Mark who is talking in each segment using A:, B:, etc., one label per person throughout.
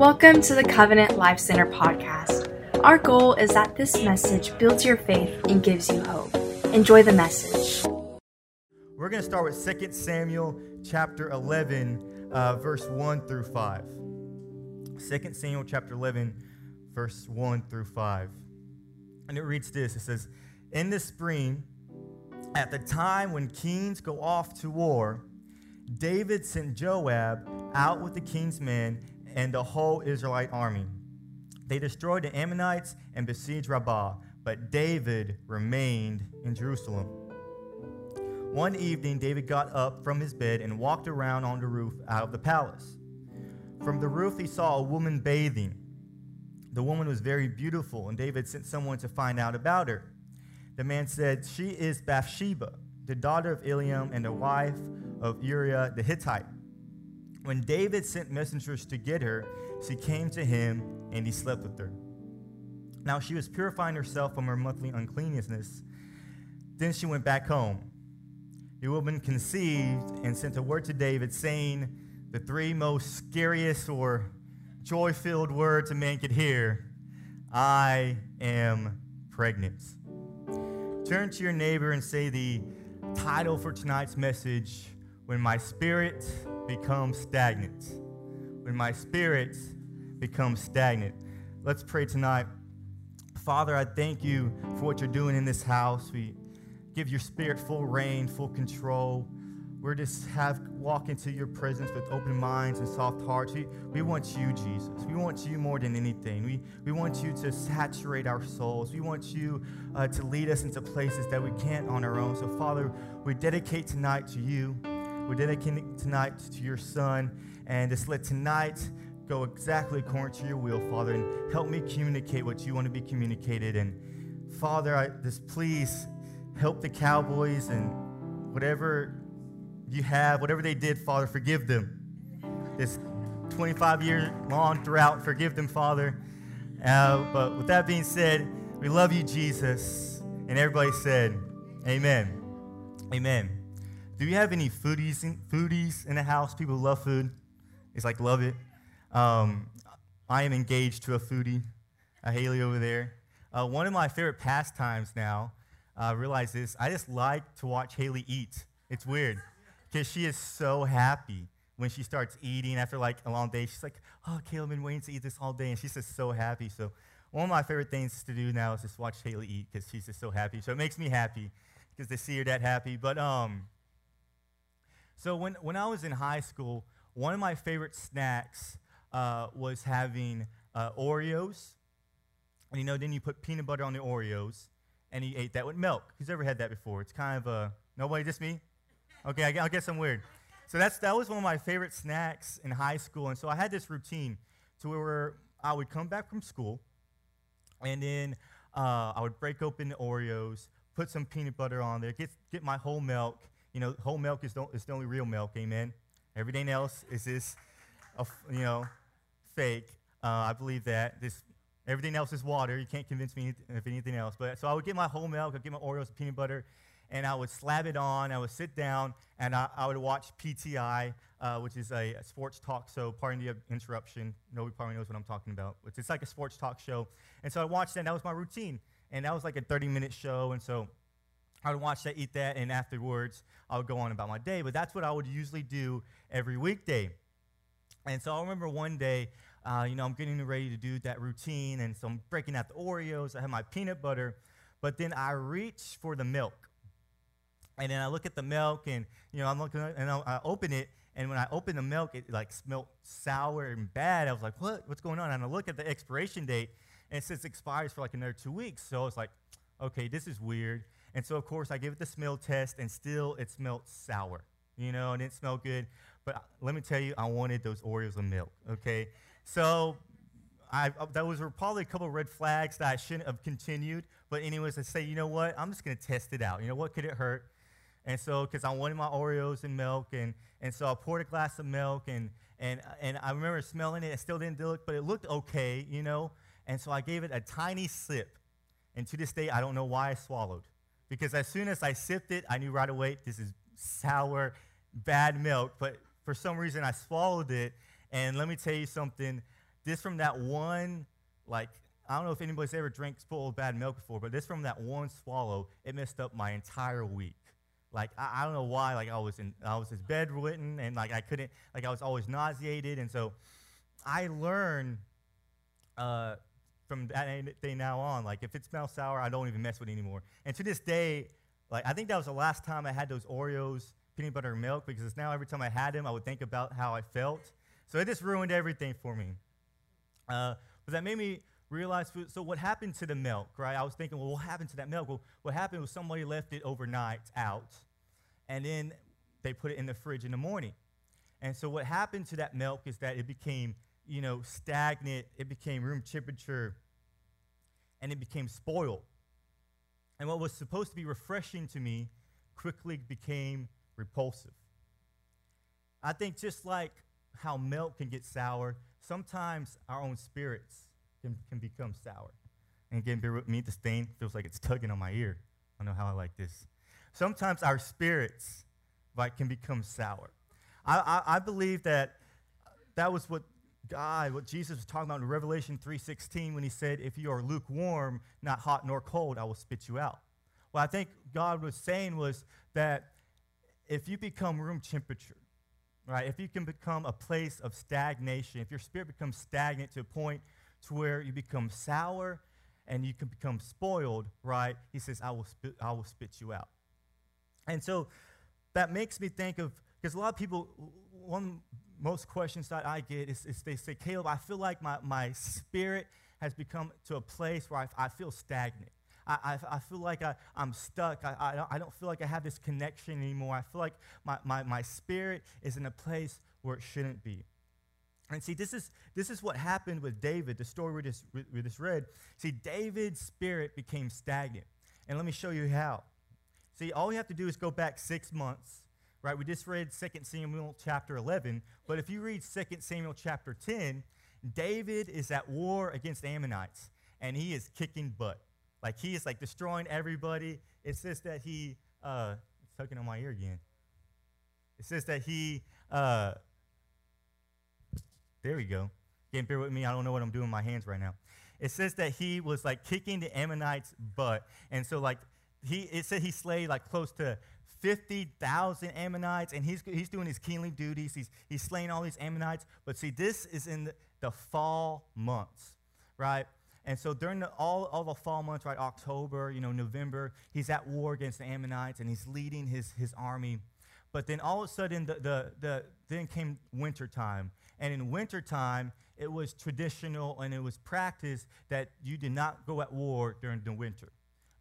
A: Welcome to the Covenant Life Center podcast. Our goal is that this message builds your faith and gives you hope. Enjoy the message.
B: We're going to start with 2 Samuel chapter 11, uh, verse 1 through 5. 2 Samuel chapter 11, verse 1 through 5. And it reads this It says, In the spring, at the time when kings go off to war, David sent Joab out with the king's men and the whole Israelite army. They destroyed the Ammonites and besieged Rabbah, but David remained in Jerusalem. One evening, David got up from his bed and walked around on the roof out of the palace. From the roof, he saw a woman bathing. The woman was very beautiful, and David sent someone to find out about her. The man said, She is Bathsheba, the daughter of Eliam and the wife of Uriah the Hittite. When David sent messengers to get her, she came to him and he slept with her. Now she was purifying herself from her monthly uncleanness. Then she went back home. The woman conceived and sent a word to David saying the three most scariest or joy filled words a man could hear I am pregnant. Turn to your neighbor and say the title for tonight's message When My Spirit becomes stagnant. When my spirit becomes stagnant. Let's pray tonight. Father, I thank you for what you're doing in this house. We give your spirit full reign, full control. We're just have walk into your presence with open minds and soft hearts. We, we want you, Jesus. We want you more than anything. We, we want you to saturate our souls. We want you uh, to lead us into places that we can't on our own. So, Father, we dedicate tonight to you. We're dedicating tonight to your son. And just let tonight go exactly according to your will, Father, and help me communicate what you want to be communicated. And Father, I just please help the Cowboys and whatever you have, whatever they did, Father, forgive them. This 25 year long drought, forgive them, Father. Uh, but with that being said, we love you, Jesus. And everybody said, Amen. Amen. Do you have any foodies in, foodies in the house? People who love food. It's like love it. Um, I am engaged to a foodie, a Haley over there. Uh, one of my favorite pastimes now, I uh, realize this, I just like to watch Haley eat. It's weird because she is so happy when she starts eating after like a long day. She's like, oh, Caleb, been waiting to eat this all day. And she's just so happy. So one of my favorite things to do now is just watch Haley eat because she's just so happy. So it makes me happy because to see her that happy. But um, so when, when I was in high school, one of my favorite snacks uh, was having uh, Oreos. And you know, then you put peanut butter on the Oreos, and you ate that with milk. Who's ever had that before? It's kind of a, nobody, just me? Okay, I, I guess I'm weird. So that's, that was one of my favorite snacks in high school. And so I had this routine to where I would come back from school, and then uh, I would break open the Oreos, put some peanut butter on there, get, get my whole milk, you know, whole milk is the, is the only real milk, amen. Everything else is this, you know, fake. Uh, I believe that. This, everything else is water. You can't convince me of anything else. But so I would get my whole milk, I'd get my Oreos peanut butter, and I would slab it on. I would sit down, and I, I would watch PTI, uh, which is a, a, sports talk show. Pardon the interruption. Nobody probably knows what I'm talking about. It's, it's like a sports talk show. And so I watched that, and that was my routine. And that was like a 30 minute show. And so I would watch that, eat that, and afterwards I would go on about my day. But that's what I would usually do every weekday. And so I remember one day, uh, you know, I'm getting ready to do that routine, and so I'm breaking out the Oreos. I have my peanut butter, but then I reach for the milk, and then I look at the milk, and you know, I'm looking, and I, open it, and when I open the milk, it like smelled sour and bad. I was like, "What? What's going on?" And I look at the expiration date, and it says expires for like another two weeks. So I was like, okay, this is weird. And so, of course, I give it the smell test, and still it smelled sour, you know, it didn't smell good. But let me tell you, I wanted those Oreos of milk, okay? So I, uh, those were probably a couple red flags that I shouldn't have continued. But anyways, I say, you know what? I'm just going to test it out. You know, what could it hurt? And so, because I wanted my Oreos and milk, and, and so I poured a glass of milk, and, and, and I remember smelling it. It still didn't look, but it looked okay, you know? And so I gave it a tiny sip. And to this day, I don't know why I swallowed because as soon as I sipped it, I knew right away this is sour, bad milk. But for some reason, I swallowed it. And let me tell you something this from that one, like, I don't know if anybody's ever drank spoiled bad milk before, but this from that one swallow, it messed up my entire week. Like I, I don't know why. Like I was in, I was just bedridden, and like I couldn't, like I was always nauseated, and so I learned uh, from that day now on, like if it smells sour, I don't even mess with it anymore. And to this day, like I think that was the last time I had those Oreos peanut butter and milk because it's now every time I had them, I would think about how I felt. So it just ruined everything for me. Uh, but that made me realize so what happened to the milk, right? I was thinking, well, what happened to that milk? Well, what happened was somebody left it overnight out, and then they put it in the fridge in the morning. And so what happened to that milk is that it became, you know, stagnant, it became room temperature, and it became spoiled. And what was supposed to be refreshing to me quickly became repulsive. I think just like how milk can get sour, sometimes our own spirits can, can become sour. And again, bear with me, the stain feels like it's tugging on my ear. I know how I like this. Sometimes our spirits like, can become sour. I, I, I believe that that was what God, what Jesus was talking about in Revelation 3.16 when he said, if you are lukewarm, not hot nor cold, I will spit you out. What I think God was saying was that if you become room temperature, right, if you can become a place of stagnation, if your spirit becomes stagnant to a point to where you become sour and you can become spoiled, right, he says, I will spit, I will spit you out. And so that makes me think of, because a lot of people, one most questions that I get is, is they say, Caleb, I feel like my, my spirit has become to a place where I, I feel stagnant. I, I, I, feel like I, I'm stuck. I, I, don't, I don't feel like I have this connection anymore. I feel like my, my, my spirit is in a place where it shouldn't be. And see, this is, this is what happened with David, the story we just, we just read. See, David's spirit became stagnant. And let me show you how. See, all we have to do is go back six months, right? We just read 2 Samuel chapter 11. But if you read 2 Samuel chapter 10, David is at war against Ammonites, and he is kicking butt. Like he is like destroying everybody. It says that he, uh, it's tugging on my ear again. It says that he, uh, there we go. Again, bear with me. I don't know what I'm doing with my hands right now. It says that he was like kicking the Ammonites' butt. And so, like, he, it said he slayed like close to 50,000 Ammonites, and he's, he's doing his kingly duties. He's, he's slaying all these Ammonites. But see, this is in the, the fall months, right? And so during the, all, all the fall months, right, October, you know, November, he's at war against the Ammonites and he's leading his, his army. But then all of a sudden, the, the, the, then came winter time. And in winter time, it was traditional and it was practice that you did not go at war during the winter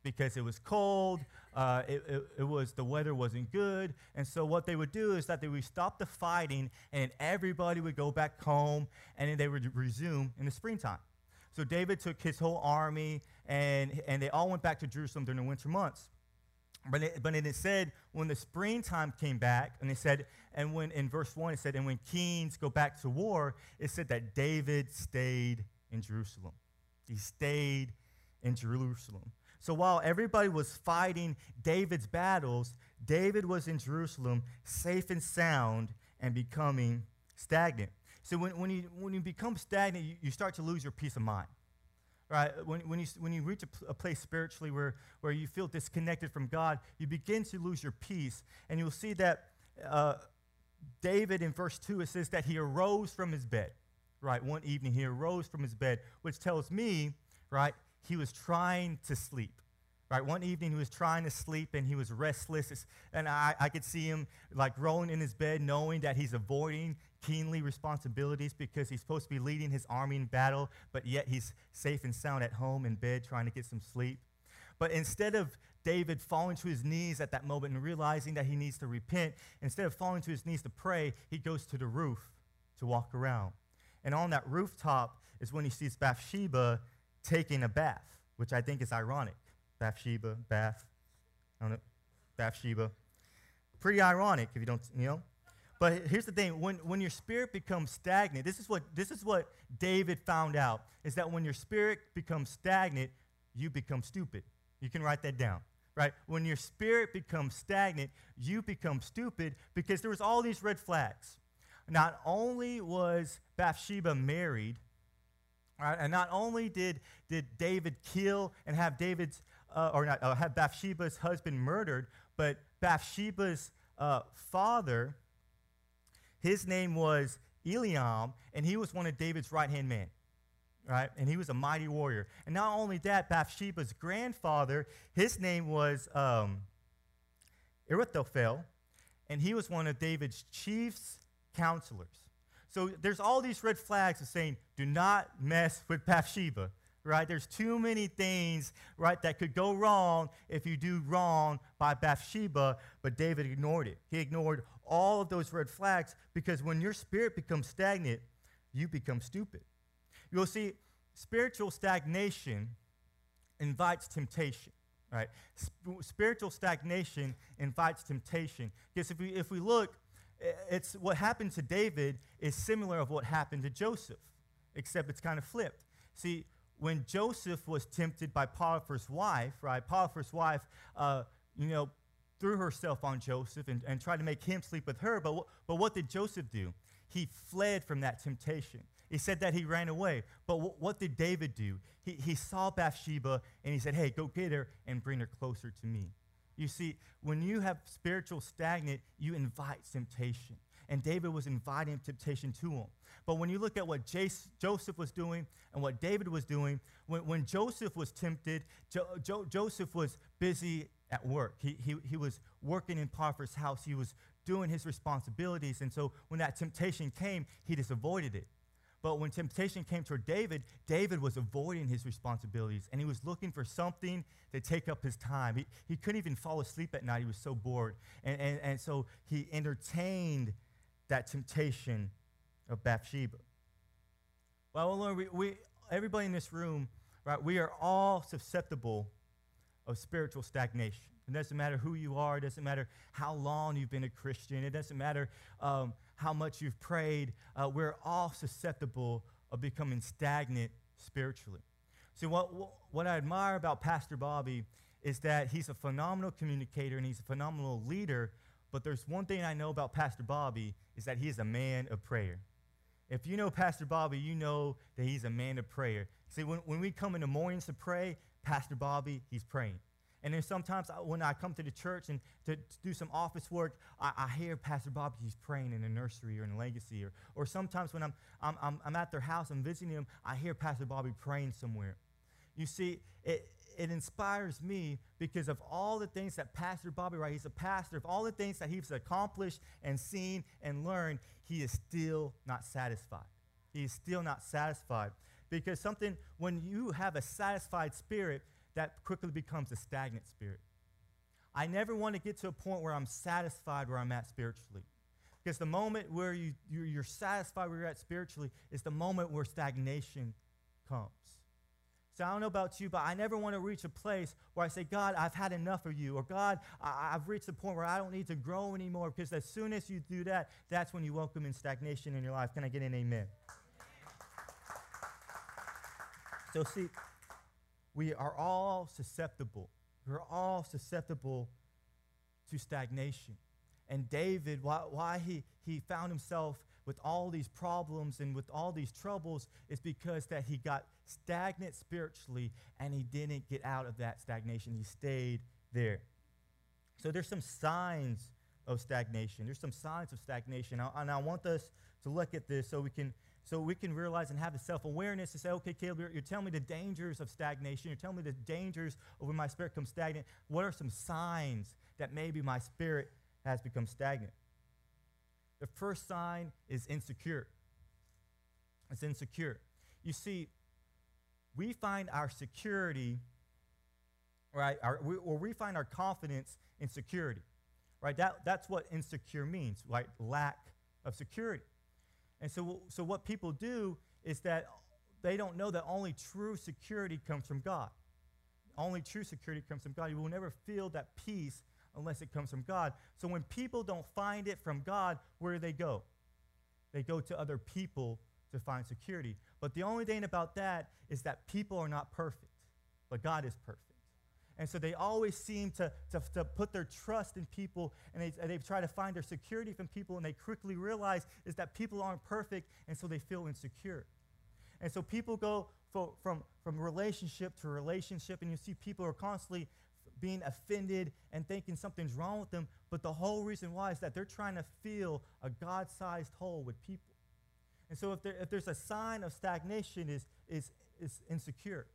B: because it was cold, uh, it, it, it, was the weather wasn't good, and so what they would do is that they would stop the fighting, and everybody would go back home, and then they would resume in the springtime. So David took his whole army, and, and they all went back to Jerusalem during the winter months. But it, but it said when the springtime came back, and it said, and when in verse 1, it said, and when kings go back to war, it said that David stayed in Jerusalem. He stayed in Jerusalem. So while everybody was fighting David's battles, David was in Jerusalem, safe and sound, and becoming stagnant. So when, when, you, when you become stagnant, you, you start to lose your peace of mind. Right? When, when, you, when you reach a, a place spiritually where, where you feel disconnected from God, you begin to lose your peace. And you'll see that uh, David in verse 2, it says that he arose from his bed. Right? One evening, he arose from his bed, which tells me, right, he was trying to sleep. Right, one evening he was trying to sleep and he was restless, and I, I could see him like rolling in his bed, knowing that he's avoiding keenly responsibilities because he's supposed to be leading his army in battle, but yet he's safe and sound at home in bed trying to get some sleep. But instead of David falling to his knees at that moment and realizing that he needs to repent, instead of falling to his knees to pray, he goes to the roof to walk around. And on that rooftop is when he sees Bathsheba taking a bath, which I think is ironic Bathsheba, Bath, I don't know, Bathsheba. Pretty ironic if you don't, you know. But here's the thing: when, when your spirit becomes stagnant, this is what this is what David found out: is that when your spirit becomes stagnant, you become stupid. You can write that down, right? When your spirit becomes stagnant, you become stupid because there was all these red flags. Not only was Bathsheba married, Right? And not only did, did David kill and have David's, uh, or not, uh, have Bathsheba's husband murdered, but Bathsheba's uh, father, his name was Eliam, and he was one of David's right hand men. Right? And he was a mighty warrior. And not only that, Bathsheba's grandfather, his name was um, Ahithophel, and he was one of David's chief's counselors. So there's all these red flags of saying, do not mess with Bathsheba, right? There's too many things, right, that could go wrong if you do wrong by Bathsheba, but David ignored it. He ignored all of those red flags because when your spirit becomes stagnant, you become stupid. You'll see, spiritual stagnation invites temptation right? Spiritual stagnation invites temptation. Because if we, if we look, it's what happened to David is similar of what happened to Joseph, except it's kind of flipped. See, when Joseph was tempted by Potiphar's wife, right? Potiphar's wife, uh, you know, threw herself on Joseph and, and tried to make him sleep with her. But, but what did Joseph do? He fled from that temptation. He said that he ran away. But w- what did David do? He, he saw Bathsheba and he said, Hey, go get her and bring her closer to me. You see, when you have spiritual stagnant, you invite temptation. And David was inviting temptation to him. But when you look at what Jace, Joseph was doing and what David was doing, when, when Joseph was tempted, jo, jo, Joseph was busy at work. He, he, he was working in Potiphar's house. He was doing his responsibilities. And so when that temptation came, he just avoided it. But when temptation came toward David, David was avoiding his responsibilities and he was looking for something to take up his time. He, he couldn't even fall asleep at night. He was so bored. And, and, and so he entertained that temptation of Bathsheba. Well, Lord, we, we, everybody in this room, right, we are all susceptible of spiritual stagnation. It doesn't matter who you are. It doesn't matter how long you've been a Christian. It doesn't matter um, how much you've prayed. Uh, we're all susceptible of becoming stagnant spiritually. See, what, what I admire about Pastor Bobby is that he's a phenomenal communicator and he's a phenomenal leader. But there's one thing I know about Pastor Bobby is that he is a man of prayer. If you know Pastor Bobby, you know that he's a man of prayer. See, when, when we come in the mornings to pray, Pastor Bobby, he's praying. And then sometimes when I come to the church and to, to do some office work, I, I, hear Pastor Bob, he's praying in the nursery or in legacy. Or, or sometimes when I'm, I'm, I'm, I'm at their house, I'm visiting them, I hear Pastor Bobby praying somewhere. You see, it, it inspires me because of all the things that Pastor Bobby, right, he's a pastor, of all the things that he's accomplished and seen and learned, he is still not satisfied. He is still not satisfied. Because something, when you have a satisfied spirit, that quickly becomes a stagnant spirit. I never want to get to a point where I'm satisfied where I'm at spiritually. Because the moment where you, you're satisfied where you're at spiritually is the moment where stagnation comes. So I don't know about you, but I never want to reach a place where I say, God, I've had enough of you, or God, I- have reached the point where I don't need to grow anymore. Because as soon as you do that, that's when you welcome in stagnation in your life. Can I get an amen? So, see, we are all susceptible. We're all susceptible to stagnation. And David, why, why he, he found himself with all these problems and with all these troubles is because that he got stagnant spiritually and he didn't get out of that stagnation. He stayed there. So there's some signs of stagnation. There's some signs of stagnation. And I want us to look at this so we can so we can realize and have the self awareness to say, okay, Caleb, you're, you're, telling me the dangers of stagnation. You're telling me the dangers of when my spirit comes stagnant. What are some signs that maybe my spirit has become stagnant? The first sign is insecure. It's insecure. You see, we find our security, right, our, we, or we find our confidence in security, right? That, that's what insecure means, right? Lack of security. And so, so what people do is that they don't know that only true security comes from God. Only true security comes from God. You will never feel that peace unless it comes from God. So when people don't find it from God, where do they go? They go to other people to find security. But the only thing about that is that people are not perfect, but God is perfect. And so they always seem to, to, to put their trust in people and they, they try to find their security from people and they quickly realize is that people aren't perfect and so they feel insecure. And so people go fo- from, from relationship to relationship, and you see people are constantly being offended and thinking something's wrong with them. But the whole reason why is that they're trying to fill a God sized hole with people. And so if, there, if there's a sign of stagnation is, is, is insecure.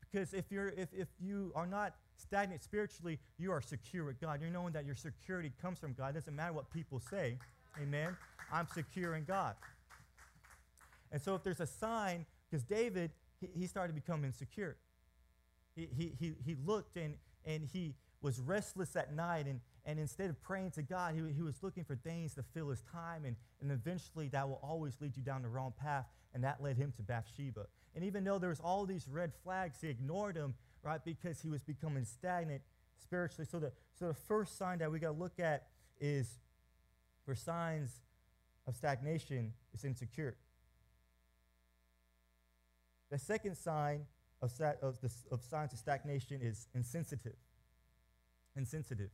B: Because if, you're, if, if you are not stagnant spiritually, you are secure with God. You're knowing that your security comes from God. It doesn't matter what people say. Amen. I'm secure in God. And so if there's a sign, because David, he, he started to become insecure. He, he, he, he looked and, and he was restless at night. And, and instead of praying to God, he, he was looking for things to fill his time. And, and eventually that will always lead you down the wrong path. And that led him to Bathsheba. And even though there was all these red flags, he ignored them, right, because he was becoming stagnant spiritually. So the, so the first sign that we got to look at is for signs of stagnation is insecure. The second sign of, of, the, of signs of stagnation is insensitive. Insensitive.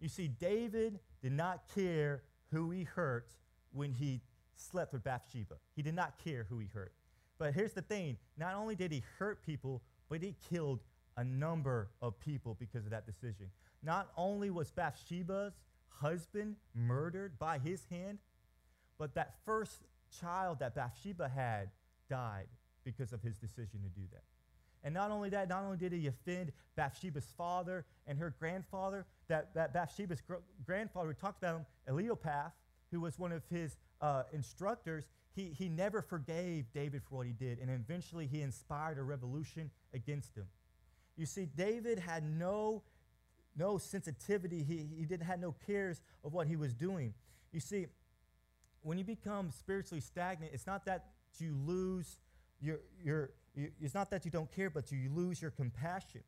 B: You see, David did not care who he hurt when he slept with Bathsheba. He did not care who he hurt. But here's the thing not only did he hurt people, but he killed a number of people because of that decision. Not only was Bathsheba's husband murdered by his hand, but that first child that Bathsheba had died because of his decision to do that. And not only that, not only did he offend Bathsheba's father and her grandfather, that, that Bathsheba's gr- grandfather, we talked about him, Eliapath, who was one of his uh, instructors, he, he never forgave David for what he did. And eventually he inspired a revolution against him. You see, David had no, no sensitivity, he, he didn't have no cares of what he was doing. You see, when you become spiritually stagnant, it's not that you lose your, your, it's not that you don't care, but you lose your compassion.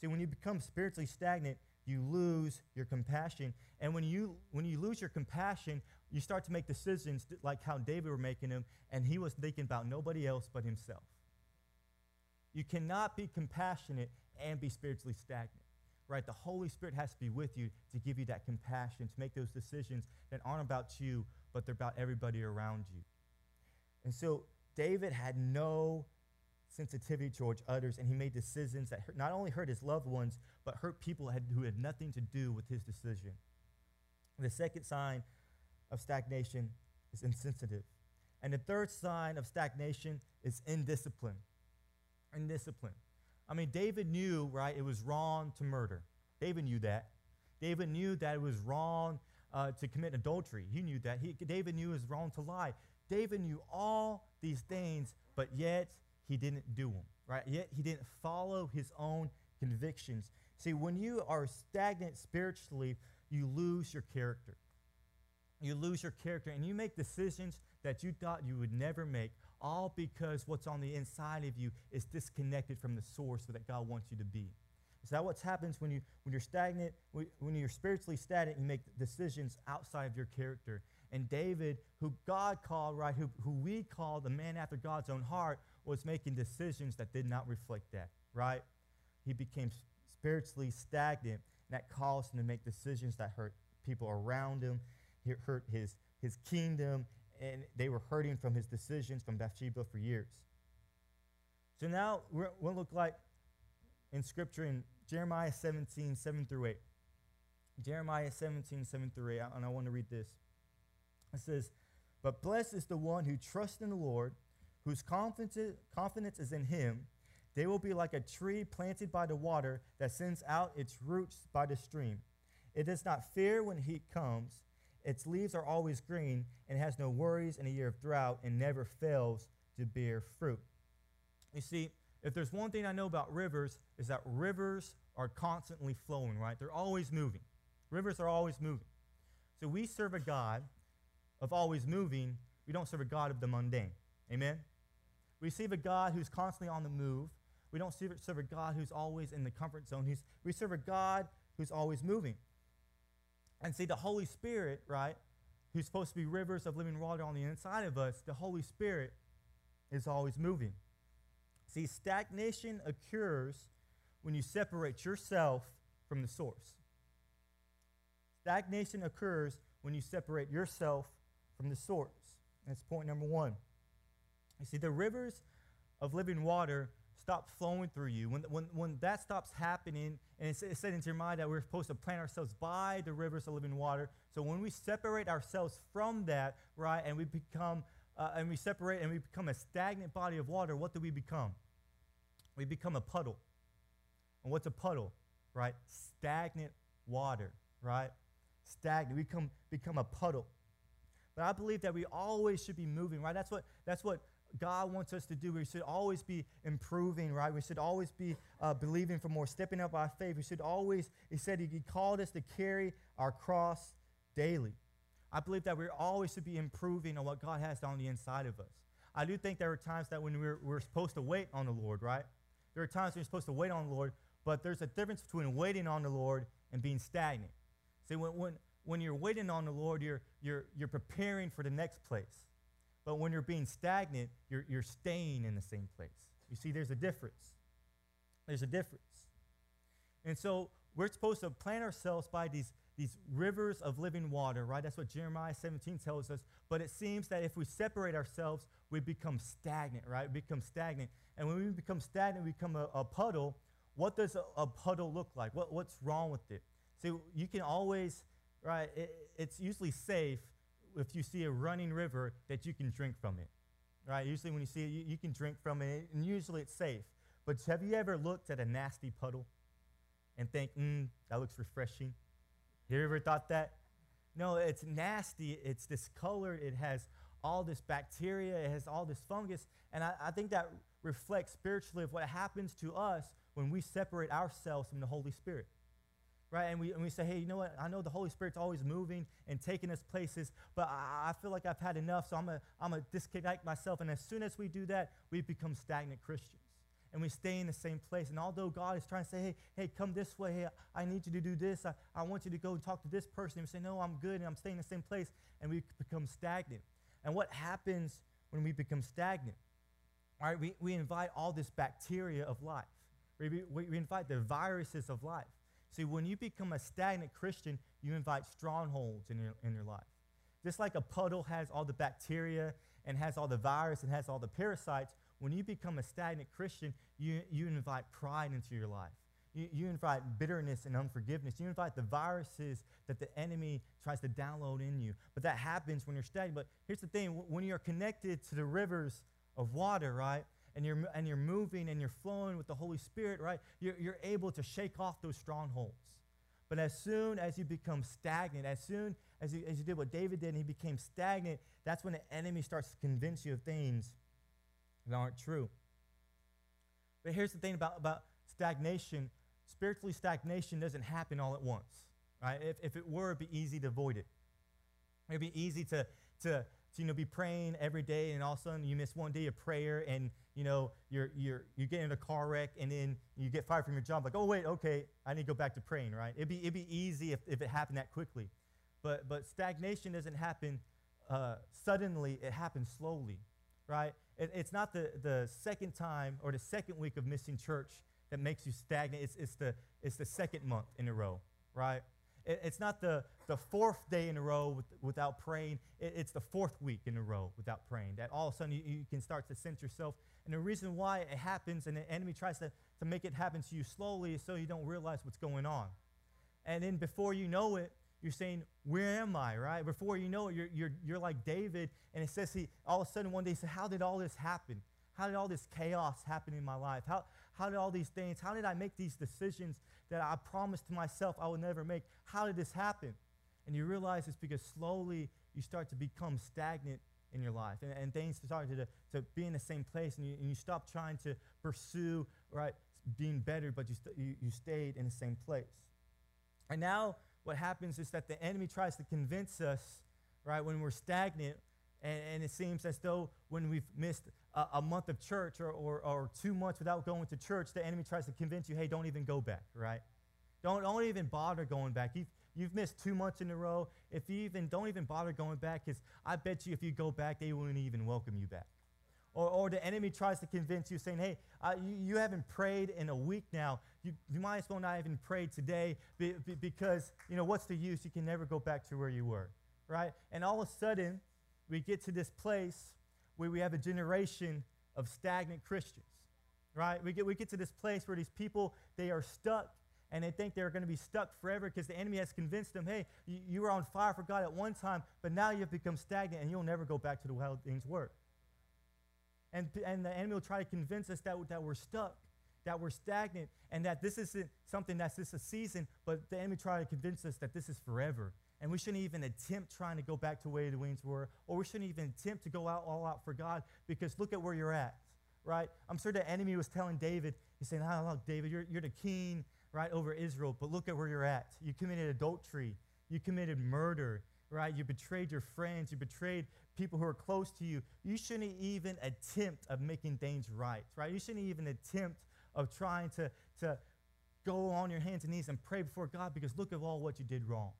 B: See, when you become spiritually stagnant, you lose your compassion. And when you, when you lose your compassion, you start to make decisions like how David were making them, and he was thinking about nobody else but himself. You cannot be compassionate and be spiritually stagnant, right? The Holy Spirit has to be with you to give you that compassion, to make those decisions that aren't about you, but they're about everybody around you. And so David had no sensitivity towards others, and he made decisions that not only hurt his loved ones, but hurt people who had nothing to do with his decision. The second sign of stagnation is insensitive. And the third sign of stagnation is indiscipline. Indiscipline. I mean, David knew, right, it was wrong to murder. David knew that. David knew that it was wrong uh, to commit adultery. He knew that. He, David knew it was wrong to lie. David knew all these things, but yet he didn't do them, right? Yet he didn't follow his own convictions. See, when you are stagnant spiritually, you lose your character. You lose your character and you make decisions that you thought you would never make, all because what's on the inside of you is disconnected from the source that God wants you to be. Is that what happens when, you, when you're stagnant, when you're spiritually stagnant, you make decisions outside of your character. And David, who God called, right, who, who we call the man after God's own heart, was making decisions that did not reflect that, right? He became spiritually stagnant, and that caused him to make decisions that hurt people around him, hurt his, his kingdom, and they were hurting from his decisions from Bathsheba for years. So now, what will look like in Scripture in Jeremiah 17, 7 through 8. Jeremiah 17, 7 through 8, and I want to read this. It says, But blessed is the one who trusts in the Lord, whose confidence is in him. They will be like a tree planted by the water that sends out its roots by the stream. It does not fear when heat comes. Its leaves are always green and has no worries in a year of drought and never fails to bear fruit. You see, if there's one thing I know about rivers, is that rivers are constantly flowing, right? They're always moving. Rivers are always moving. So we serve a God of always moving, we don't serve a God of the mundane. Amen? We serve a God who's constantly on the move. We don't serve a God who's always in the comfort zone. We serve a God who's always moving. And see, the Holy Spirit, right, who's supposed to be rivers of living water on the inside of us, the Holy Spirit is always moving. See, stagnation occurs when you separate yourself from the source. Stagnation occurs when you separate yourself from the source. That's point number one. You see, the rivers of living water stop flowing through you. When, when, when that stops happening, and it's, it's said into your mind that we're supposed to plant ourselves by the rivers of living water. So when we separate ourselves from that, right, and we become, uh, and we separate and we become a stagnant body of water, what do we become? We become a puddle. And what's a puddle? Right? Stagnant water, right? Stagnant. We become, become a puddle. But I believe that we always should be moving, right? That's what, that's what God wants us to do. We should always be improving, right? We should always be uh, believing for more, stepping up our faith. We should always, He said He called us to carry our cross daily. I believe that we always should be improving on what God has on the inside of us. I do think there are times that when we're, we're supposed to wait on the Lord, right? There are times when you're supposed to wait on the Lord, but there's a difference between waiting on the Lord and being stagnant. See, when, when, when you're waiting on the Lord, you're, you're, you're preparing for the next place. But when you're being stagnant, you're, you're staying in the same place. You see, there's a difference. There's a difference. And so we're supposed to plant ourselves by these, these rivers of living water, right? That's what Jeremiah 17 tells us. But it seems that if we separate ourselves, we become stagnant, right? We become stagnant. And when we become stagnant, we become a, a puddle. What does a, a, puddle look like? What, what's wrong with it? See, you can always, right? It, it's usually safe if you see a running river that you can drink from it, right? Usually when you see it, you, you can drink from it, and usually it's safe. But have you ever looked at a nasty puddle and think, mm, that looks refreshing? Have you ever thought that? No, it's nasty. It's discolored. It has all this bacteria. It has all this fungus. And I, I think that reflects spiritually of what happens to us when we separate ourselves from the Holy Spirit right? And we, and we say, hey, you know what? I know the Holy Spirit's always moving and taking us places, but I, I feel like I've had enough, so I'm going I'm to disconnect myself. And as soon as we do that, we become stagnant Christians. And we stay in the same place. And although God is trying to say, hey, hey, come this way. Hey, I need you to do this. I, I want you to go and talk to this person. And we say, no, I'm good, and I'm staying in the same place. And we become stagnant. And what happens when we become stagnant? All right, we, we invite all this bacteria of life. We, we, we invite the viruses of life. See, when you become a stagnant Christian, you invite strongholds in your, in your life. Just like a puddle has all the bacteria and has all the virus and has all the parasites, when you become a stagnant Christian, you, you invite pride into your life. You, you invite bitterness and unforgiveness. You invite the viruses that the enemy tries to download in you. But that happens when you're stagnant. But here's the thing when you're connected to the rivers of water, right? And you're, and you're moving and you're flowing with the Holy Spirit, right, you're, you're able to shake off those strongholds. But as soon as you become stagnant, as soon as you, as you did what David did and he became stagnant, that's when the enemy starts to convince you of things that aren't true. But here's the thing about, about stagnation spiritually, stagnation doesn't happen all at once. Right? If, if it were, it'd be easy to avoid it. It'd be easy to, to, to you know, be praying every day and all of a sudden you miss one day of prayer and you know, you're, you're, you get in a car wreck and then you get fired from your job, like, oh, wait, okay, I need to go back to praying, right? It'd be, it'd be easy if, if it happened that quickly. But, but stagnation doesn't happen uh, suddenly, it happens slowly, right? It, it's not the, the second time or the second week of missing church that makes you stagnant, it's, it's, the, it's the second month in a row, right? It, it's not the, the fourth day in a row with, without praying, it, it's the fourth week in a row without praying. That all of a sudden you, you can start to sense yourself and the reason why it happens and the enemy tries to, to make it happen to you slowly is so you don't realize what's going on. And then before you know it, you're saying, Where am I? Right? Before you know it, you're, you're, you're like David. And it says he all of a sudden one day he said, How did all this happen? How did all this chaos happen in my life? How, how did all these things, how did I make these decisions that I promised to myself I would never make? How did this happen? And you realize it's because slowly you start to become stagnant in your life. And, and things start to, to be in the same place, and you, and you stop trying to pursue, right, being better, but you, st- you, you stayed in the same place. And now what happens is that the enemy tries to convince us, right, when we're stagnant, and, and it seems as though when we've missed a, a month of church or, or, or two months without going to church, the enemy tries to convince you, hey, don't even go back, right? Don't, don't even bother going back. You've, You've missed two months in a row. If you even don't even bother going back, because I bet you if you go back, they wouldn't even welcome you back. Or, or the enemy tries to convince you, saying, hey, uh, you, you, haven't prayed in a week now. You, you might as well not even pray today be, be, because, you know, what's the use? You can never go back to where you were, right? And all of a sudden, we get to this place where we have a generation of stagnant Christians, right? We get, we get to this place where these people, they are stuck and they think they're going to be stuck forever because the enemy has convinced them, hey, you, were on fire for God at one time, but now you've become stagnant and you'll never go back to the way things were. And, and the enemy will try to convince us that, that we're stuck, that we're stagnant, and that this isn't something that's just a season, but the enemy try to convince us that this is forever. And we shouldn't even attempt trying to go back to the way the wings were, or we shouldn't even attempt to go out all out for God because look at where you're at, right? I'm sure the enemy was telling David, he's saying, oh, look, David, you're, you're the king, right, over Israel, but look at where you're at. You committed adultery, you committed murder, right? You betrayed your friends, you betrayed people who are close to you. You shouldn't even attempt of making things right, right? You shouldn't even attempt of trying to, to go on your hands and knees and pray before God because look at all what you did wrong.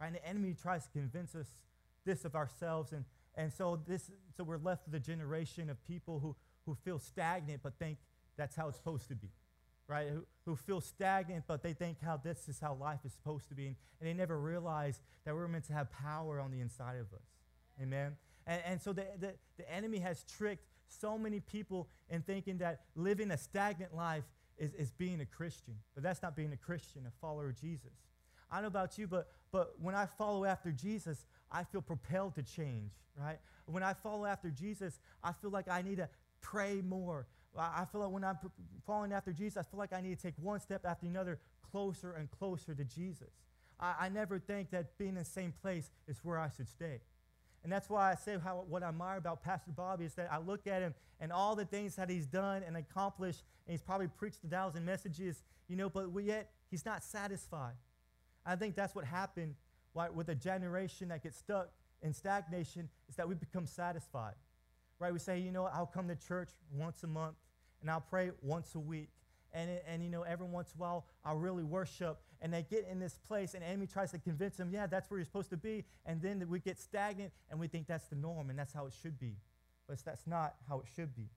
B: Right? And the enemy tries to convince us this of ourselves. And, and so, this, so we're left with a generation of people who, who feel stagnant but think that's how it's supposed to be. Right? Who, who feel stagnant, but they think how this is how life is supposed to be. And, they never realize that we're meant to have power on the inside of us. Amen? And, and so the, the, the enemy has tricked so many people in thinking that living a stagnant life is, is being a Christian. But that's not being a Christian, a follower of Jesus. I don't know about you, but, but when I follow after Jesus, I feel propelled to change, right? When I follow after Jesus, I feel like I need to pray more. I feel like when I'm following after Jesus, I feel like I need to take one step after another closer and closer to Jesus. I, I never think that being in the same place is where I should stay. And that's why I say how, what I admire about Pastor Bobby is that I look at him and all the things that he's done and accomplished, and he's probably preached a thousand messages, you know, but yet he's not satisfied. I think that's what happened with a generation that gets stuck in stagnation is that we become satisfied. Right? We say, you know, I'll come to church once a month and I'll pray once a week. And, and you know, every once in a while, I'll really worship. And they get in this place, and enemy tries to convince them, yeah, that's where you're supposed to be. And then we get stagnant, and we think that's the norm, and that's how it should be. But that's not how it should be.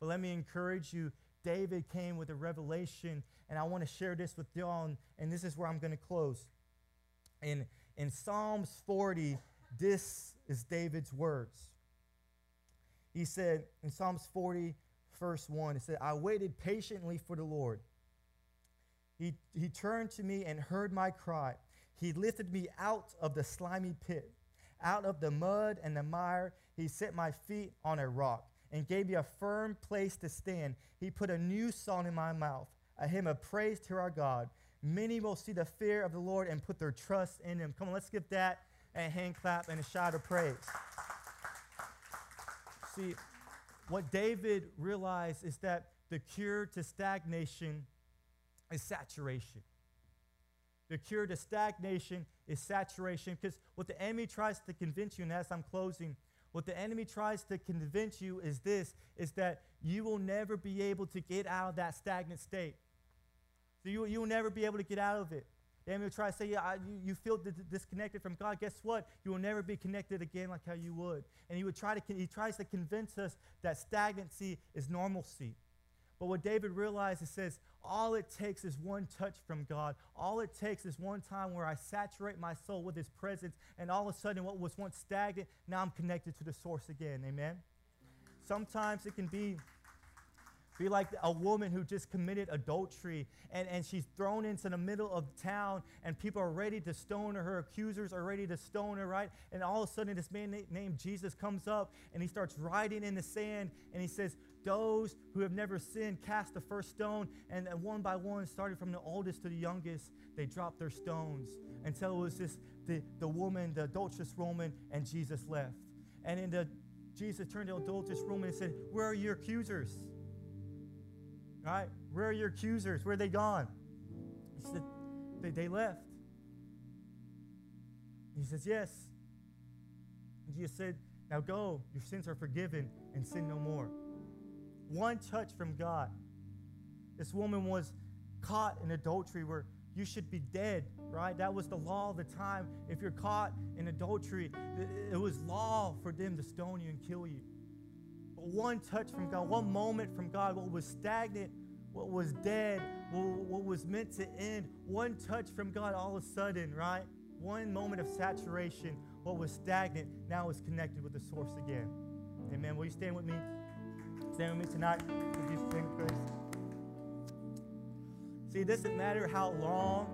B: But let me encourage you David came with a revelation, and I want to share this with y'all, and, and this is where I'm going to close. In, in Psalms 40, this is David's words. He said in Psalms 40, verse 1, it said, I waited patiently for the Lord. He, he turned to me and heard my cry. He lifted me out of the slimy pit, out of the mud and the mire. He set my feet on a rock and gave me a firm place to stand. He put a new song in my mouth, a hymn of praise to our God. Many will see the fear of the Lord and put their trust in him. Come on, let's give that a hand clap and a shout of praise. see, what David realized is that the cure to stagnation is saturation. The cure to stagnation is saturation because what the enemy tries to convince you, and as I'm closing, what the enemy tries to convince you is this is that you will never be able to get out of that stagnant state. So you, you will never be able to get out of it. Enemy will try to say, yeah, you, you feel disconnected from God. Guess what? You will never be connected again like how you would. And he would try to he tries to convince us that stagnancy is normalcy. But what David realized, it says, all it takes is one touch from God. All it takes is one time where I saturate my soul with His presence, and all of a sudden, what was once stagnant, now I'm connected to the source again. Amen? Sometimes it can be be like a woman who just committed adultery and, and she's thrown into the middle of town and people are ready to stone her. Her accusers are ready to stone her, right? And all of a sudden, this man named Jesus comes up and he starts writing in the sand and he says, Those who have never sinned cast the first stone. And, one by one, starting from the oldest to the youngest, they dropped their stones until it was just the, the woman, the adulterous woman, and Jesus left. And then the, Jesus turned to the adulterous woman and said, Where are your accusers? Right? Where are your accusers? Where are they gone? He said, They, they left. He says, Yes. Jesus said, Now go, your sins are forgiven, and sin no more. One touch from God. This woman was caught in adultery where you should be dead, right? That was the law of the time. If you're caught in adultery, it was law for them to stone you and kill you one touch from God, one moment from God, what was stagnant, what was dead, what was meant to end, one touch from God all of a sudden, right? One moment of saturation, what was stagnant now is connected with the source again. Amen. Will you stand with me? Stand with me tonight. Would you stand, Grace? See, it doesn't matter how long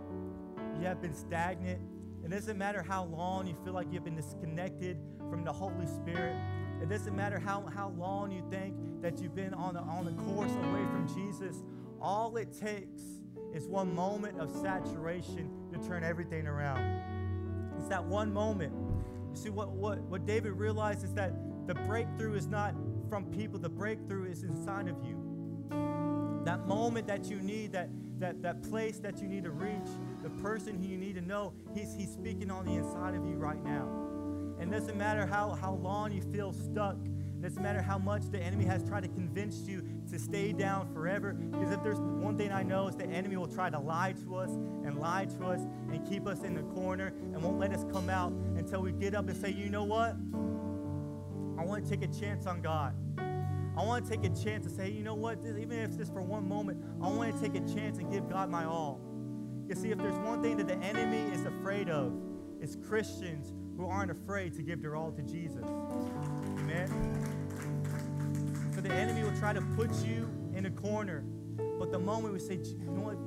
B: you have been stagnant. It doesn't matter how long you feel like you've been disconnected from the Holy Spirit. It doesn't matter how, how long you think that you've been on the, on the course away from Jesus. All it takes is one moment of saturation to turn everything around. It's that one moment. You see, what, what, what David realized is that the breakthrough is not from people, the breakthrough is inside of you. That moment that you need, that, that, that place that you need to reach, the person who you need to know, he's, he's speaking on the inside of you right now. And it doesn't matter how, how long you feel stuck, it doesn't matter how much the enemy has tried to convince you to stay down forever. Because if there's one thing I know is the enemy will try to lie to us and lie to us and keep us in the corner and won't let us come out until we get up and say, you know what? I want to take a chance on God. I want to take a chance to say, you know what? Even if it's just for one moment, I want to take a chance and give God my all. You see, if there's one thing that the enemy is afraid of, it's Christians who aren't afraid to give their all to Jesus. Amen? So the enemy will try to put you in a corner. But the moment we say, you know what?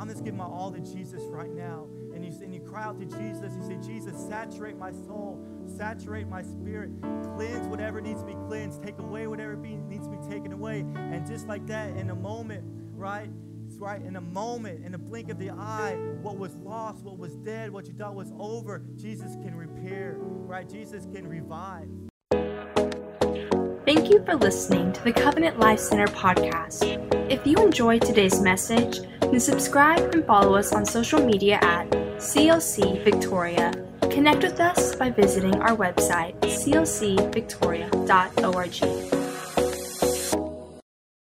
B: I'm just giving my all to Jesus right now. And you, and you cry out to Jesus. You say, Jesus, saturate my soul, saturate my spirit, cleanse whatever needs to be cleansed, take away whatever needs to be taken away. And just like that, in a moment, right? right in a moment, in a blink of the eye, what was lost, what was dead, what you thought was over, Jesus can repair, right? Jesus can revive.
A: Thank you for listening to the Covenant Life Center podcast. If you enjoyed today's message, then subscribe and follow us on social media at CLC Victoria. Connect with us by visiting our website, clcvictoria.org.